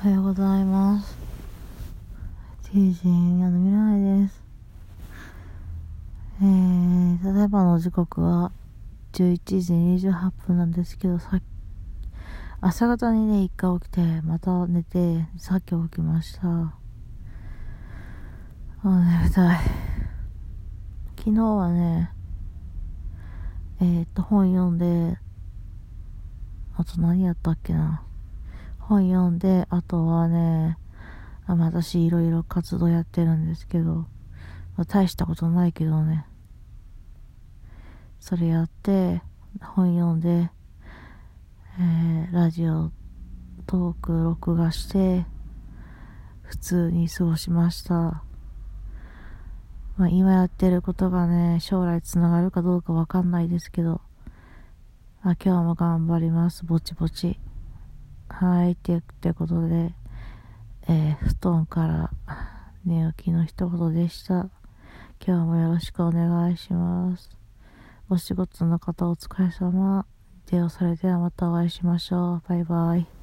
おはようございます。TG 矢野未来です。えー、ただいまの時刻は11時28分なんですけど、さ朝方にね、一回起きて、また寝て、さっき起きました。あ、眠たい。昨日はね、えー、っと、本読んで、あと何やったっけな。本読んで、あとはね、あ私いろいろ活動やってるんですけど、まあ、大したことないけどね。それやって、本読んで、えー、ラジオトーク録画して、普通に過ごしました。まあ、今やってることがね、将来つながるかどうかわかんないですけど、まあ、今日も頑張ります。ぼちぼち。はい、ってってことで、えー、布団から寝起きの一言でした。今日もよろしくお願いします。お仕事の方お疲れ様。ではそれではまたお会いしましょう。バイバイ。